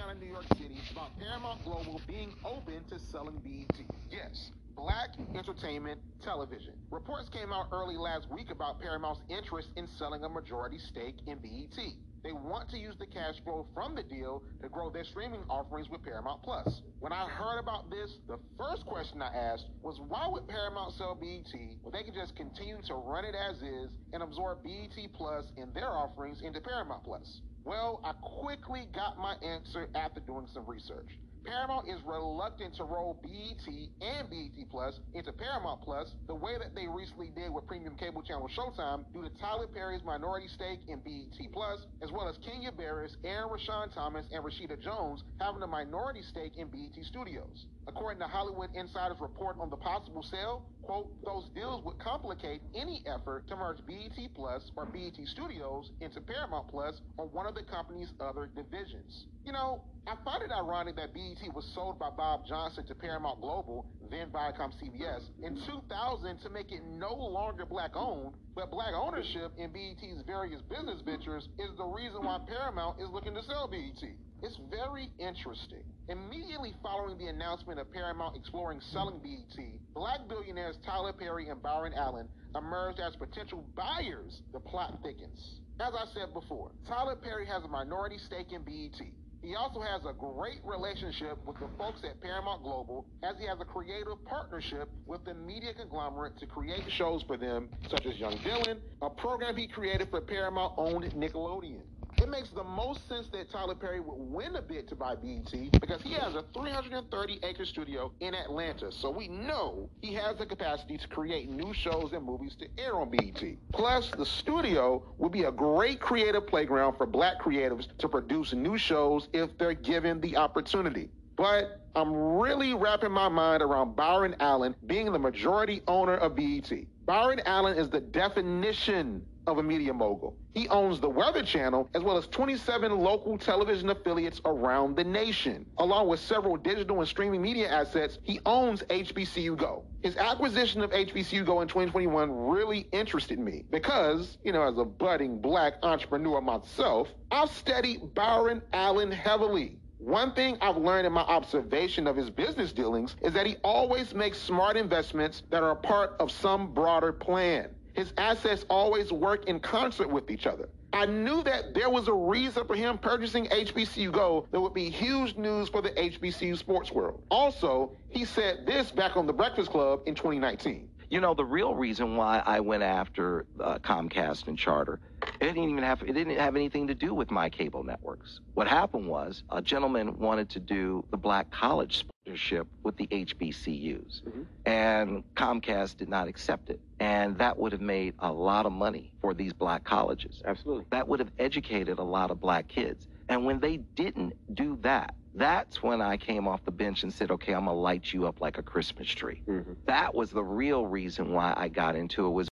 out of New York City about Paramount Global being open to selling BET. Yes, Black Entertainment Television. Reports came out early last week about Paramount's interest in selling a majority stake in BET. They want to use the cash flow from the deal to grow their streaming offerings with Paramount Plus. When I heard about this, the first question I asked was why would Paramount sell BET when they could just continue to run it as is and absorb BET Plus and their offerings into Paramount Plus? Well, I quickly got my answer after doing some research. Paramount is reluctant to roll BET and BET Plus into Paramount Plus the way that they recently did with premium cable channel Showtime due to Tyler Perry's minority stake in BET Plus, as well as Kenya Barris, Aaron Rashawn Thomas, and Rashida Jones having a minority stake in BET Studios. According to Hollywood Insider's report on the possible sale, quote, those deals would complicate any effort to merge BET Plus or BET Studios into Paramount Plus or one of the company's other divisions. You know, I find it ironic that BET was sold by Bob Johnson to Paramount Global, then Viacom CBS, in 2000 to make it no longer black owned, but black ownership in BET's various business ventures is the reason why Paramount is looking to sell BET. It's very interesting. Immediately following the announcement of Paramount exploring selling BET, black billionaires Tyler Perry and Byron Allen emerged as potential buyers. The plot thickens. As I said before, Tyler Perry has a minority stake in BET. He also has a great relationship with the folks at Paramount Global, as he has a creative partnership with the media conglomerate to create shows for them, such as Young Dylan, a program he created for Paramount owned Nickelodeon. It makes the most sense that Tyler Perry would win a bid to buy BET because he has a 330 acre studio in Atlanta. So we know he has the capacity to create new shows and movies to air on BET. Plus, the studio would be a great creative playground for black creatives to produce new shows if they're given the opportunity. But I'm really wrapping my mind around Byron Allen being the majority owner of BET. Byron Allen is the definition of a media mogul. He owns the Weather Channel as well as 27 local television affiliates around the nation. Along with several digital and streaming media assets, he owns HBCU Go. His acquisition of HBCU Go in 2021 really interested me because, you know, as a budding black entrepreneur myself, I've studied Byron Allen heavily. One thing I've learned in my observation of his business dealings is that he always makes smart investments that are a part of some broader plan. His assets always work in concert with each other. I knew that there was a reason for him purchasing HBCU Go that would be huge news for the HBCU sports world. Also, he said this back on The Breakfast Club in 2019. You know, the real reason why I went after uh, Comcast and Charter, it didn't even have it didn't have anything to do with my cable networks. What happened was a gentleman wanted to do the black college sponsorship with the HBCUs, Mhm. and Comcast did not accept it, and that would have made a lot of money for these black colleges. Absolutely. That would have educated a lot of black kids. And when they didn't do that, that's when I came off the bench and said, okay, I'm gonna light you up like a Christmas tree. Mhm. That was the real reason why I got into it was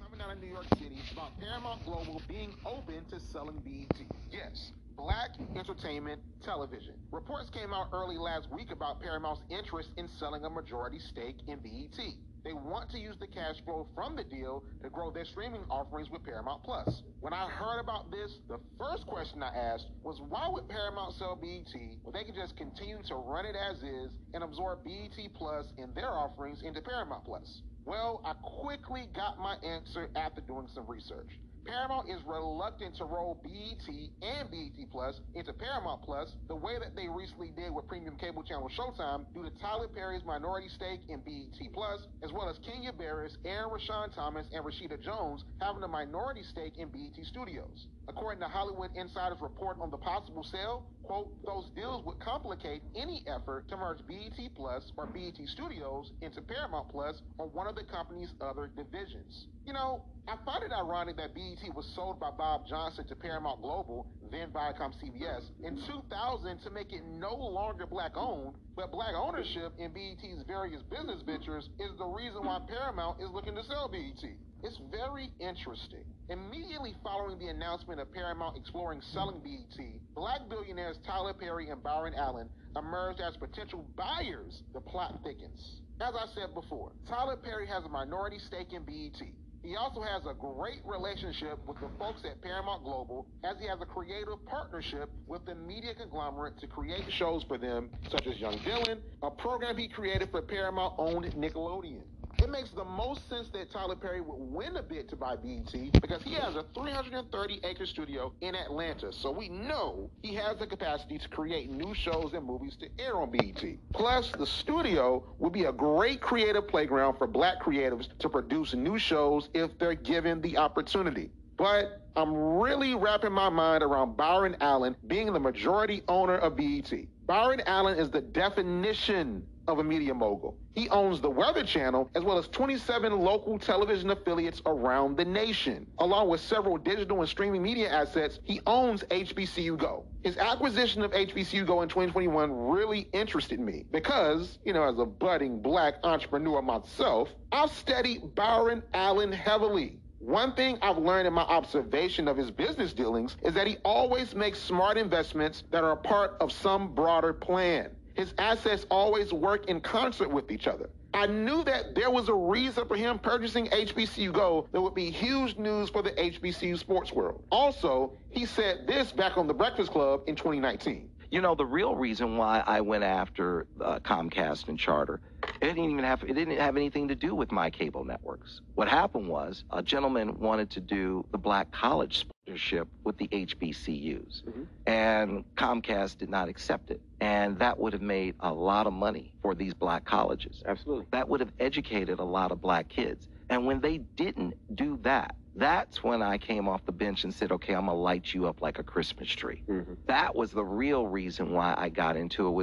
coming out of New York City about Paramount Global being open to selling BET. Yes, Black Entertainment Television. Reports came out early last week about Paramount's interest in selling a majority stake in BET. They want to use the cash flow from the deal to grow their streaming offerings with Paramount Plus. When I heard about this, the first question I asked was why would Paramount sell BET when they could just continue to run it as is and absorb BET Plus and their offerings into Paramount Plus? Well, I quickly got my answer after doing some research. Paramount is reluctant to roll BET and BET Plus into Paramount Plus the way that they recently did with premium cable channel Showtime due to Tyler Perry's minority stake in BET Plus, as well as Kenya Barris, Aaron Rashawn Thomas, and Rashida Jones having a minority stake in BET Studios. According to Hollywood Insider's report on the possible sale, quote, those deals would complicate any effort to merge BET Plus or BET Studios into Paramount Plus or one of the company's other divisions. You know, I find it ironic that BET was sold by Bob Johnson to Paramount Global, then Viacom CBS, in 2000 to make it no longer black owned, but black ownership in BET's various business ventures is the reason why Paramount is looking to sell BET. It's very interesting. Immediately following the announcement of Paramount exploring selling BET, black billionaires Tyler Perry and Byron Allen emerged as potential buyers. The plot thickens. As I said before, Tyler Perry has a minority stake in BET. He also has a great relationship with the folks at Paramount Global, as he has a creative partnership with the media conglomerate to create shows for them, such as Young Dylan, a program he created for Paramount owned Nickelodeon. It makes the most sense that Tyler Perry would win a bid to buy BET because he has a 330 acre studio in Atlanta, so we know he has the capacity to create new shows and movies to air on BET. Plus, the studio would be a great creative playground for black creatives to produce new shows if they're given the opportunity. But I'm really wrapping my mind around Byron Allen being the majority owner of BET. Byron Allen is the definition of a media mogul. He owns the Weather Channel as well as 27 local television affiliates around the nation. Along with several digital and streaming media assets, he owns HBCU Go. His acquisition of HBCU Go in 2021 really interested me because, you know, as a budding black entrepreneur myself, I've studied Byron Allen heavily. One thing I've learned in my observation of his business dealings is that he always makes smart investments that are a part of some broader plan. His assets always work in concert with each other. I knew that there was a reason for him purchasing HBCU Go that would be huge news for the HBCU sports world. Also, he said this back on The Breakfast Club in 2019. You know, the real reason why I went after uh, Comcast and Charter, it didn't even have it didn't have anything to do with my cable networks. What happened was a gentleman wanted to do the black college sponsorship with the HBCUs, Mhm. and Comcast did not accept it, and that would have made a lot of money for these black colleges. Absolutely. That would have educated a lot of black kids. And when they didn't do that, that's when I came off the bench and said, okay, I'm gonna light you up like a Christmas tree. hmm That was the real reason why I got into it was